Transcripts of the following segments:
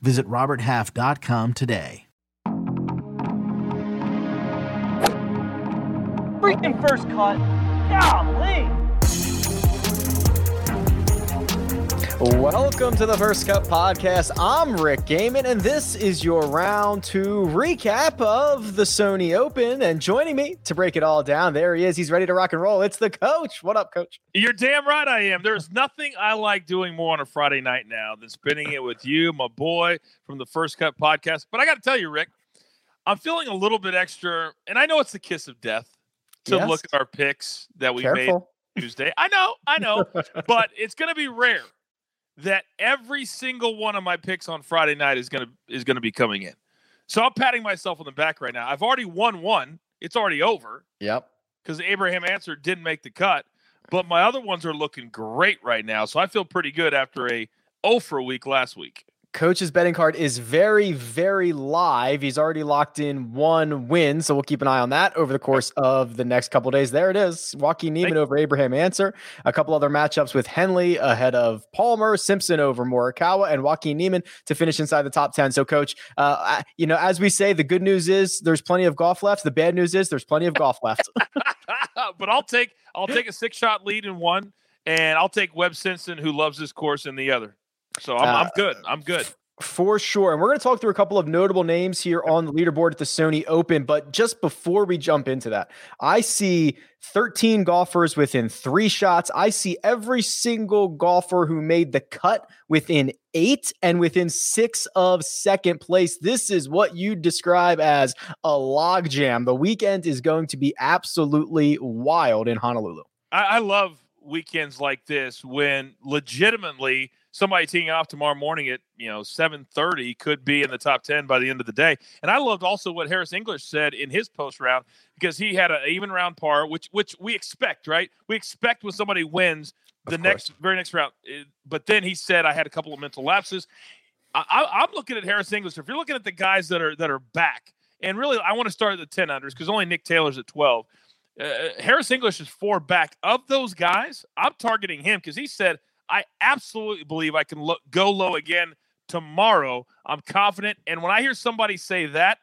Visit RobertHalf.com today. Freaking first cut. Golly. Welcome to the First Cut Podcast. I'm Rick Gehman, and this is your round two recap of the Sony Open. And joining me to break it all down, there he is. He's ready to rock and roll. It's the coach. What up, coach? You're damn right I am. There's nothing I like doing more on a Friday night now than spending it with you, my boy from the First Cut Podcast. But I got to tell you, Rick, I'm feeling a little bit extra, and I know it's the kiss of death to Yes. look at our picks that we Careful. made Tuesday. I know, I know, but it's going to be rare that every single one of my picks on Friday night is going to is going to be coming in. So I'm patting myself on the back right now. I've already won one. It's already over Yep. because Abraham Ancer didn't make the cut, but my other ones are looking great right now. So I feel pretty good after a 0 for a week last week. Coach's betting card is very, very live. He's already locked in one win, so we'll keep an eye on that over the course of the next couple days. There it is. Joaquin Niemann Thank- over Abraham Ancer. A couple other matchups with Henley ahead of Palmer, Simpson over Morikawa, and Joaquin Niemann to finish inside the top 10. So, coach, uh, I- you know, as we say, the good news is there's plenty of golf left. The bad news is there's plenty of golf left. but I'll take I'll take a six shot lead in one, and I'll take Webb Simpson, who loves this course, in the other. So I'm, I'm Uh, good. I'm good. For sure. And we're going to talk through a couple of notable names here on the leaderboard at the Sony Open. But just before we jump into that, I see 13 golfers within three shots. I see every single golfer who made the cut within eight and within six of second place. This is what you describe as a logjam. The weekend is going to be absolutely wild in Honolulu. I, I love weekends like this when legitimately somebody teeing off tomorrow morning at you know 7:30 could be in the top 10 by the end of the day. And I loved also what Harris English said in his post round because he had an even round par, which which we expect, right? We expect when somebody wins the next very next round. Uh, But then he said I had a couple of mental lapses. I, I, I'm looking at Harris English. If you're looking at the guys that are that are back, and really I want to start at the 10 unders because only Nick Taylor's at 12 uh, Harris English is four back. Of those guys, I'm targeting him because he said, I absolutely believe I can look, go low again tomorrow. I'm confident. And when I hear somebody say that,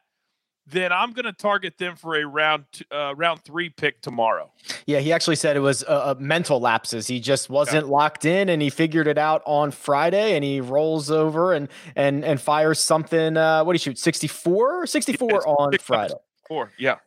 then I'm going to target them for a round t- uh, round three pick tomorrow. Yeah, he actually said it was uh, mental lapses. He just wasn't locked in, and he figured it out on Friday. And he rolls over and and and fires something. Uh, what do you shoot? 64? 64 Yes, on Friday. Four. Yeah.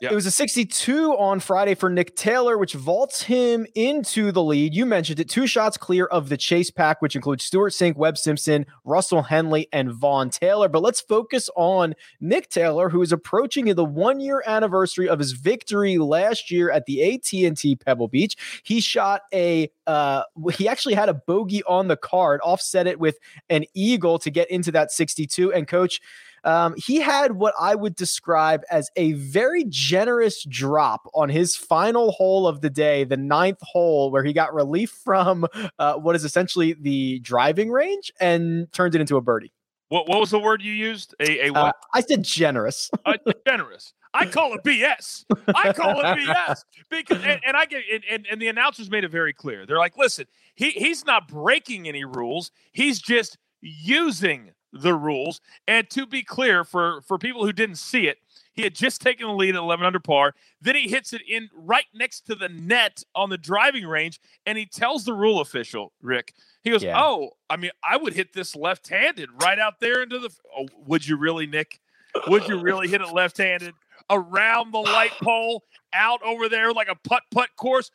Yeah. It was a 62 on Friday for Nick Taylor, which vaults him into the lead. You mentioned it, two shots clear of the chase pack, which includes Stewart Cink, Webb Simpson, Russell Henley, and Vaughn Taylor. But let's focus on Nick Taylor, who is approaching the one-year anniversary of his victory last year at the AT&T Pebble Beach. He shot a uh, he actually had a bogey on the card, offset it with an eagle to get into that 62. And coach, um, he had what I would describe as a very generous drop on his final hole of the day, the ninth hole, where he got relief from uh, what is essentially the driving range and turned it into a birdie. What, what was the word you used? A, a Uh. I said generous. Uh, generous. I call it BS. I call it BS because, and, and I get, and, and, and the announcers made it very clear. They're like, listen, he he's not breaking any rules. He's just using the rules. And to be clear, for for people who didn't see it, he had just taken the lead at 11 under par. Then he hits it in right next to the net on the driving range, and he tells the rule official, Rick. He goes, Yeah. "Oh, I mean, I would hit this left-handed right out there into the. Oh, would you really, Nick? Would you really hit it left-handed around the light pole, out over there like a putt-putt course?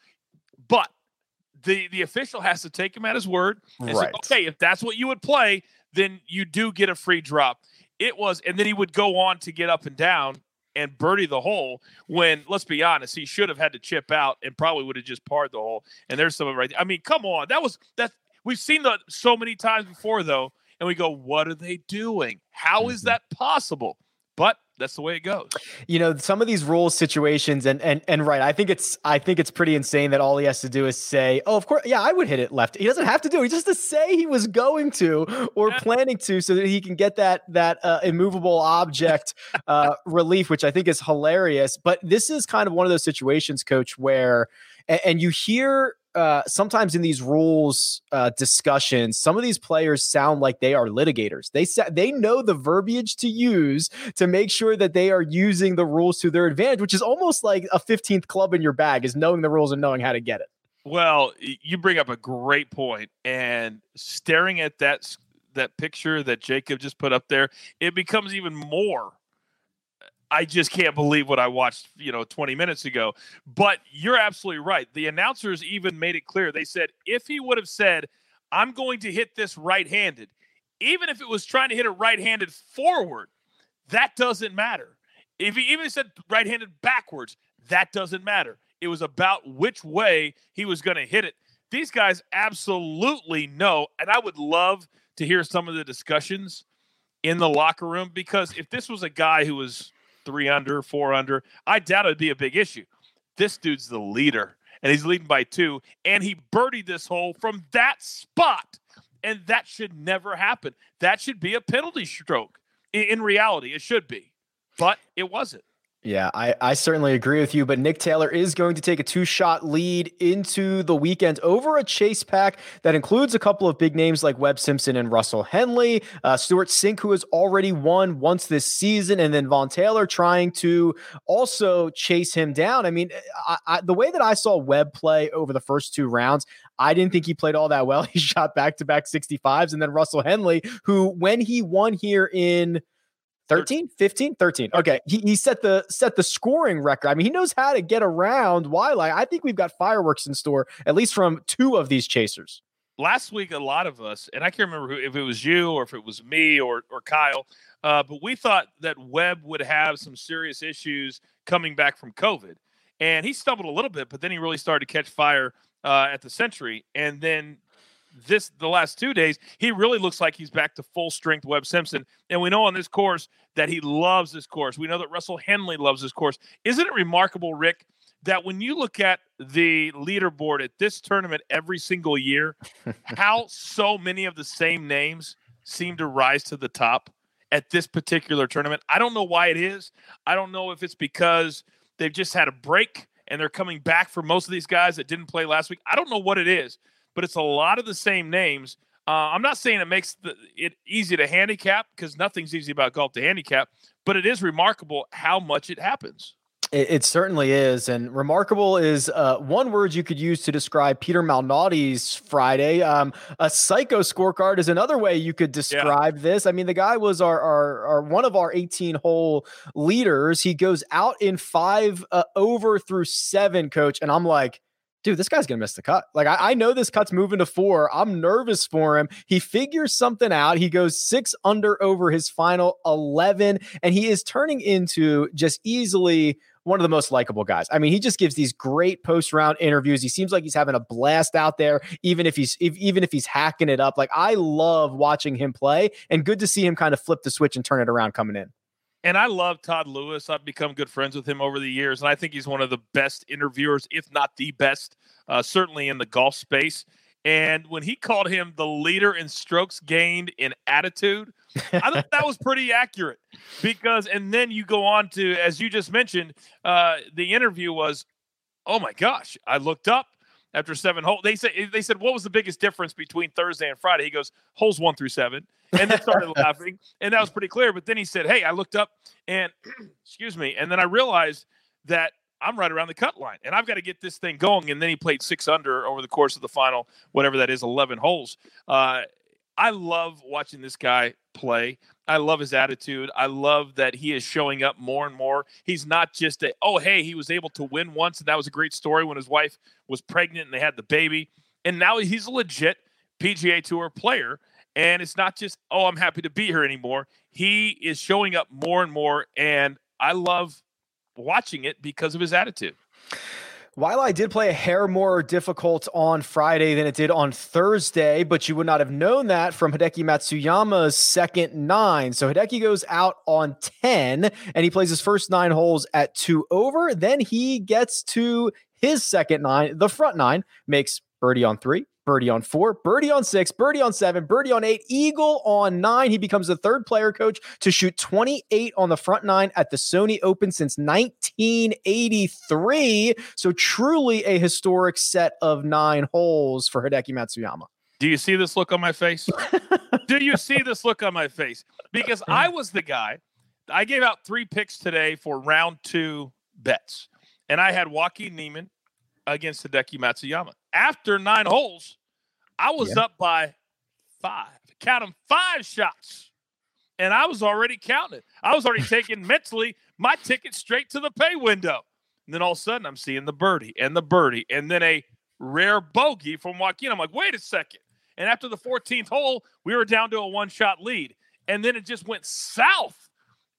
But the the official has to take him at his word and say, okay, if that's what you would play, then you do get a free drop. It was, and then he would go on to get up and down and birdie the hole. When let's be honest, he should have had to chip out and probably would have just parred the hole. And there's some of it right. There. I mean, come on, that was that. We've seen that so many times before though, and we go, what are they doing? How is Mhm. that possible? but that's the way it goes. You know, some of these rules situations and and and right, I think it's I think it's pretty insane that all he has to do is say, "Oh, of course, yeah, I would hit it left." He doesn't have to do it. He just to say he was going to or yeah. planning to so that he can get that that uh, immovable object uh, relief, which I think is hilarious. But this is kind of one of those situations, coach, where and, and you hear uh, sometimes in these rules uh, discussions, some of these players sound like they are litigators. They sa- they know the verbiage to use to make sure that they are using the rules to their advantage, which is almost like a 15th club in your bag is knowing the rules and knowing how to get it. Well, you bring up a great point, and staring at that that picture that Jacob just put up there, it becomes even more I just can't believe what I watched, you know, 20 minutes ago. But you're absolutely right. The announcers even made it clear. They said if he would have said, I'm going to hit this right handed, even if it was trying to hit it right handed forward, that doesn't matter. If he even said right handed backwards, that doesn't matter. It was about which way he was going to hit it. These guys absolutely know. And I would love to hear some of the discussions in the locker room because if this was a guy who was three under, four under, I doubt it'd be a big issue. This dude's the leader, and he's leading by two, and he birdied this hole from that spot. And that should never happen. That should be a penalty stroke. In, reality, it should be, but it wasn't. Yeah, I, I certainly agree with you. But Nick Taylor is going to take a two shot lead into the weekend over a chase pack that includes a couple of big names like Webb Simpson and Russell Henley, uh, Stewart Cink, who has already won once this season, and then Vaughn Taylor trying to also chase him down. I mean, I, I, the way that I saw Webb play over the first two rounds, I didn't think he played all that well. He shot back to back 65s. And then Russell Henley, who, when he won here in 13 15 13 okay he, he set the set the scoring record. I mean he knows how to get around Waialae i think we've got fireworks in store at least from two of these chasers. Last week a lot of us and i can't remember who, if it was you or if it was me or or kyle uh, but we thought that webb would have some serious issues coming back from covid. And he stumbled a little bit but then he really started to catch fire uh, at the Sentry. And then this the last two days, he really looks like he's back to full strength Webb Simpson. And we know on this course that he loves this course. We know that Russell Henley loves this course. Isn't it remarkable, Rick, that when you look at the leaderboard at this tournament every single year, how so many of the same names seem to rise to the top at this particular tournament? I don't know why it is. I don't know if it's because they've just had a break and they're coming back for most of these guys that didn't play last week. I don't know what it is but it's a lot of the same names. Uh, I'm not saying it makes the, it easy to handicap because nothing's easy about golf to handicap, but it is remarkable how much it happens. It, it certainly is, and remarkable is uh, one word you could use to describe Peter Malnati's Friday. Um, a psycho scorecard is another way you could describe yeah. this. I mean, the guy was our, our, our one of our 18 hole leaders. He goes out in five uh, over through seven, coach, and I'm like dude, this guy's gonna miss the cut. Like I, I, know this cut's moving to four. I'm nervous for him. He figures something out. He goes six under over his final 11, and he is turning into just easily one of the most likable guys. I mean, he just gives these great post round interviews. He seems like he's having a blast out there, even if he's if, even if he's hacking it up. Like I love watching him play, and good to see him kind of flip the switch and turn it around coming in. And I love Todd Lewis. I've become good friends with him over the years, and I think he's one of the best interviewers, if not the best, uh, certainly in the golf space. And when he called him the leader in strokes gained in attitude, I thought that was pretty accurate. Because, and then you go on to, as you just mentioned, uh, the interview was, oh my gosh, I looked up after seven holes. They said they said what was the biggest difference between Thursday and Friday? He goes holes one through seven, and then started laughing, and that was pretty clear. But then he said, "Hey, I looked up and excuse me, and then I realized that I'm right around the cut line, and I've got to get this thing going." And then he played six under over the course of the final, whatever that is, eleven holes. Uh, I love watching this guy play. I love his attitude. I love that he is showing up more and more. He's not just a, oh, hey, he was able to win once, and that was a great story when his wife was pregnant and they had the baby. And now he's a legit PGA Tour player. And it's not just, oh, I'm happy to be here anymore. He is showing up more and more. And I love watching it because of his attitude. While I did play a hair more difficult on Friday than it did on Thursday, but you would not have known that from Hideki Matsuyama's second nine. So Hideki goes out on 10 and he plays his first nine holes at two over. Then he gets to his second nine, the front nine, makes birdie on three, birdie on four, birdie on six, birdie on seven, birdie on eight, eagle on nine. He becomes the third player coach to shoot 28 on the front nine at the Sony Open since 1983. So truly a historic set of nine holes for Hideki Matsuyama. Do you see this look on my face? Do you see this look on my face? Because I was the guy. I gave out three picks today for round two bets, and I had Joaquin Niemann against Hideki Matsuyama. After nine holes, I was yeah. up by five. Count them five shots. And I was already counting. I was already taking mentally my ticket straight to the pay window. And then all of a sudden, I'm seeing the birdie and the birdie, and then a rare bogey from Joaquin. I'm like, wait a second. And after the 14th hole, we were down to a one shot lead. And then it just went south.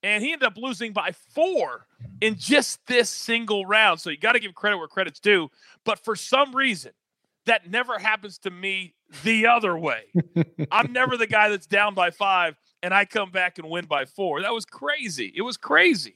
And he ended up losing by four in just this single round. So you got to give credit where credit's due. But for some reason, that never happens to me the other way. I'm never the guy that's down by five and I come back and win by four. That was crazy. It was crazy.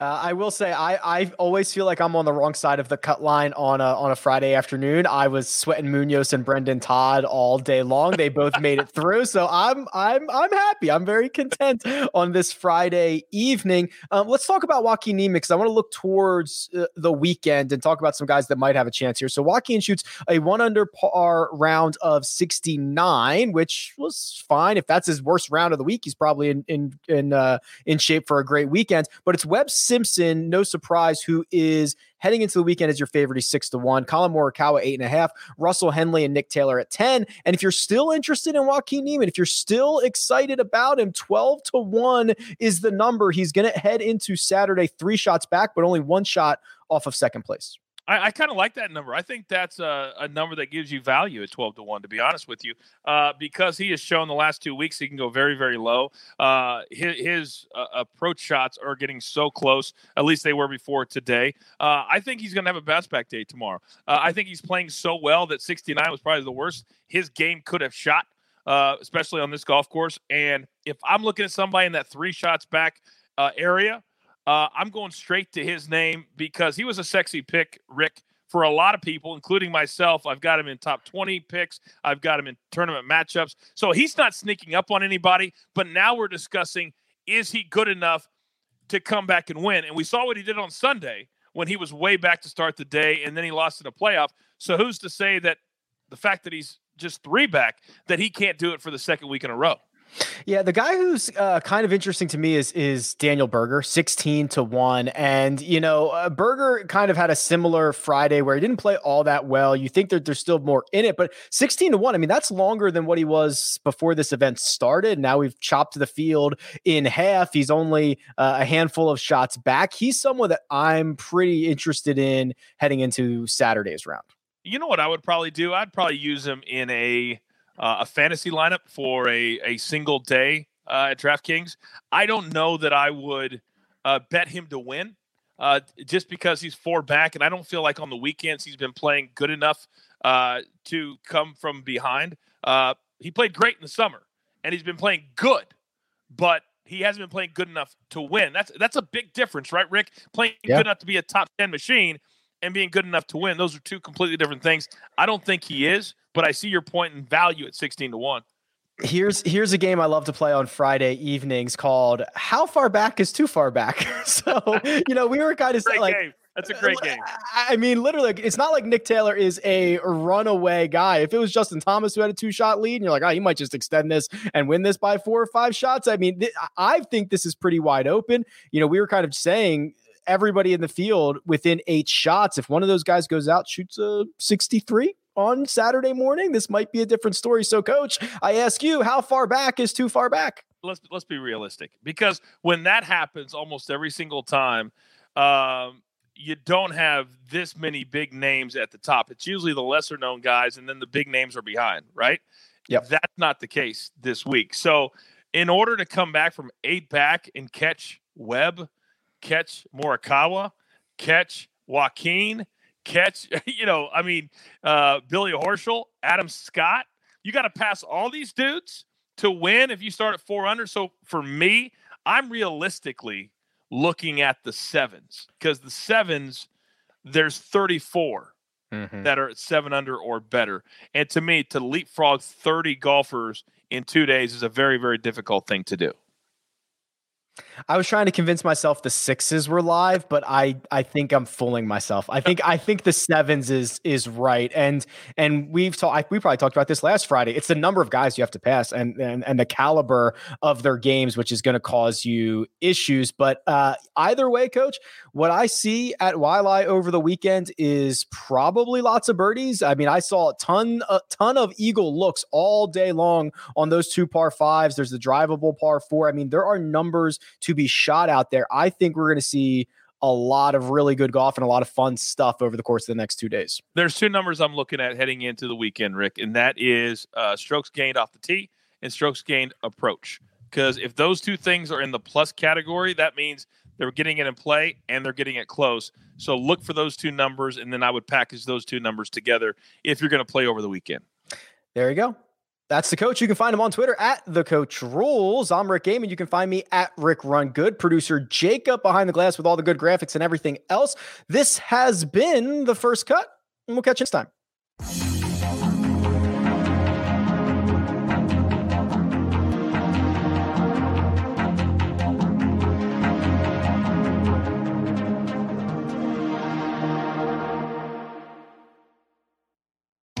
Uh, I will say I I always feel like I'm on the wrong side of the cut line on a on a Friday afternoon. I was sweating Munoz and Brendon Todd all day long. They both made it through, so I'm I'm I'm happy. I'm very content on this Friday evening. Um, let's talk about Joaquin Niemann because I want to look towards uh, the weekend and talk about some guys that might have a chance here. So Joaquin shoots a one under par round of 69, which was fine. If that's his worst round of the week. He's probably in in in uh, in shape for a great weekend. But it's Webb Simpson, no surprise, who is heading into the weekend as your favorite. He's six to one. Collin Morikawa eight and a half. Russell Henley and Nick Taylor at ten. And if you're still interested in Joaquin Niemann, if you're still excited about him, twelve to one is the number. He's going to head into Saturday three shots back, but only one shot off of second place. I, I kind of like that number. I think that's a, a, number that gives you value at 12 to 1, to be honest with you, uh, because he has shown the last two weeks he can go very, very low. Uh, his, his uh, approach shots are getting so close, at least they were before today. Uh, I think he's going to have a bounce back day tomorrow. Uh, I think he's playing so well that 69 was probably the worst his game could have shot, uh, especially on this golf course. And if I'm looking at somebody in that three shots back area, uh, I'm going straight to his name because he was a sexy pick, Rick, for a lot of people, including myself. I've got him in top 20 picks. I've got him in tournament matchups. So he's not sneaking up on anybody. But now we're discussing is he good enough to come back and win? And we saw what he did on Sunday when he was way back to start the day and then he lost in a playoff. So who's to say that the fact that he's just three back, that he can't do it for the second week in a row? Yeah, the guy who's uh, kind of interesting to me is is Daniel Berger, sixteen to one, and you know uh, Berger kind of had a similar Friday where he didn't play all that well. You think that there's still more in it, but sixteen to one, I mean that's longer than what he was before this event started. Now we've chopped the field in half. He's only uh, a handful of shots back. He's someone that I'm pretty interested in heading into Saturday's round. You know what I would probably do? I'd probably use him in a uh, a fantasy lineup for a, a single day uh, at DraftKings, I don't know that I would uh, bet him to win uh, just because he's four back. And I don't feel like on the weekends he's been playing good enough uh, to come from behind. Uh, he played great in the summer and he's been playing good, but he hasn't been playing good enough to win. That's that's a big difference, right, Rick? Playing yeah. good enough to be a top 10 machine and being good enough to win. Those are two completely different things. I don't think he is but I see your point in value at 16 to 1. Here's here's a game I love to play on Friday evenings called How Far Back is Too Far Back. so, you know, we were kind of saying like game. That's a great game. I mean, literally, it's not like Nick Taylor is a runaway guy. If it was Justin Thomas who had a two shot lead, and you're like, oh, he might just extend this and win this by four or five shots. I mean, th- I think this is pretty wide open. You know, we were kind of saying everybody in the field within eight shots. If one of those guys goes out, shoots a 63, on Saturday morning, this might be a different story. So, coach, I ask you, how far back is too far back? Let's let's be realistic because when that happens almost every single time, um, you don't have this many big names at the top. It's usually the lesser known guys, and then the big names are behind, right? Yeah, That's not the case this week. So, in order to come back from eight back and catch Webb, catch Morikawa, catch Joaquin, catch, you know, I mean, uh, Billy Horschel, Adam Scott. You got to pass all these dudes to win if you start at four under. So for me, I'm realistically looking at the sevens because the sevens, there's 34 Mm-hmm. that are at seven under or better. And to me, to leapfrog 30 golfers in two days is a very, very difficult thing to do. I was trying to convince myself the sixes were live, but I I think I'm fooling myself. I think I think the sevens is is right, and and we've talked we probably talked about this last Friday. It's the number of guys you have to pass, and and and the caliber of their games, which is going to cause you issues. But uh, either way, coach, what I see at Waialae over the weekend is probably lots of birdies. I mean, I saw a ton a ton of eagle looks all day long on those two par fives. There's the drivable par four. I mean, there are numbers to be shot out there. I think we're going to see a lot of really good golf and a lot of fun stuff over the course of the next two days. There's two numbers I'm looking at heading into the weekend, Rick, and that is uh, strokes gained off the tee and strokes gained approach. Because if those two things are in the plus category, that means they're getting it in play and they're getting it close. So look for those two numbers, and then I would package those two numbers together if you're going to play over the weekend. There you go. That's the coach. You can find him on Twitter at the coach rules. I'm Rick Gehman. You can find me at Rick Run Good. Producer Jacob behind the glass with all the good graphics and everything else. This has been the first cut, and we'll catch you next time.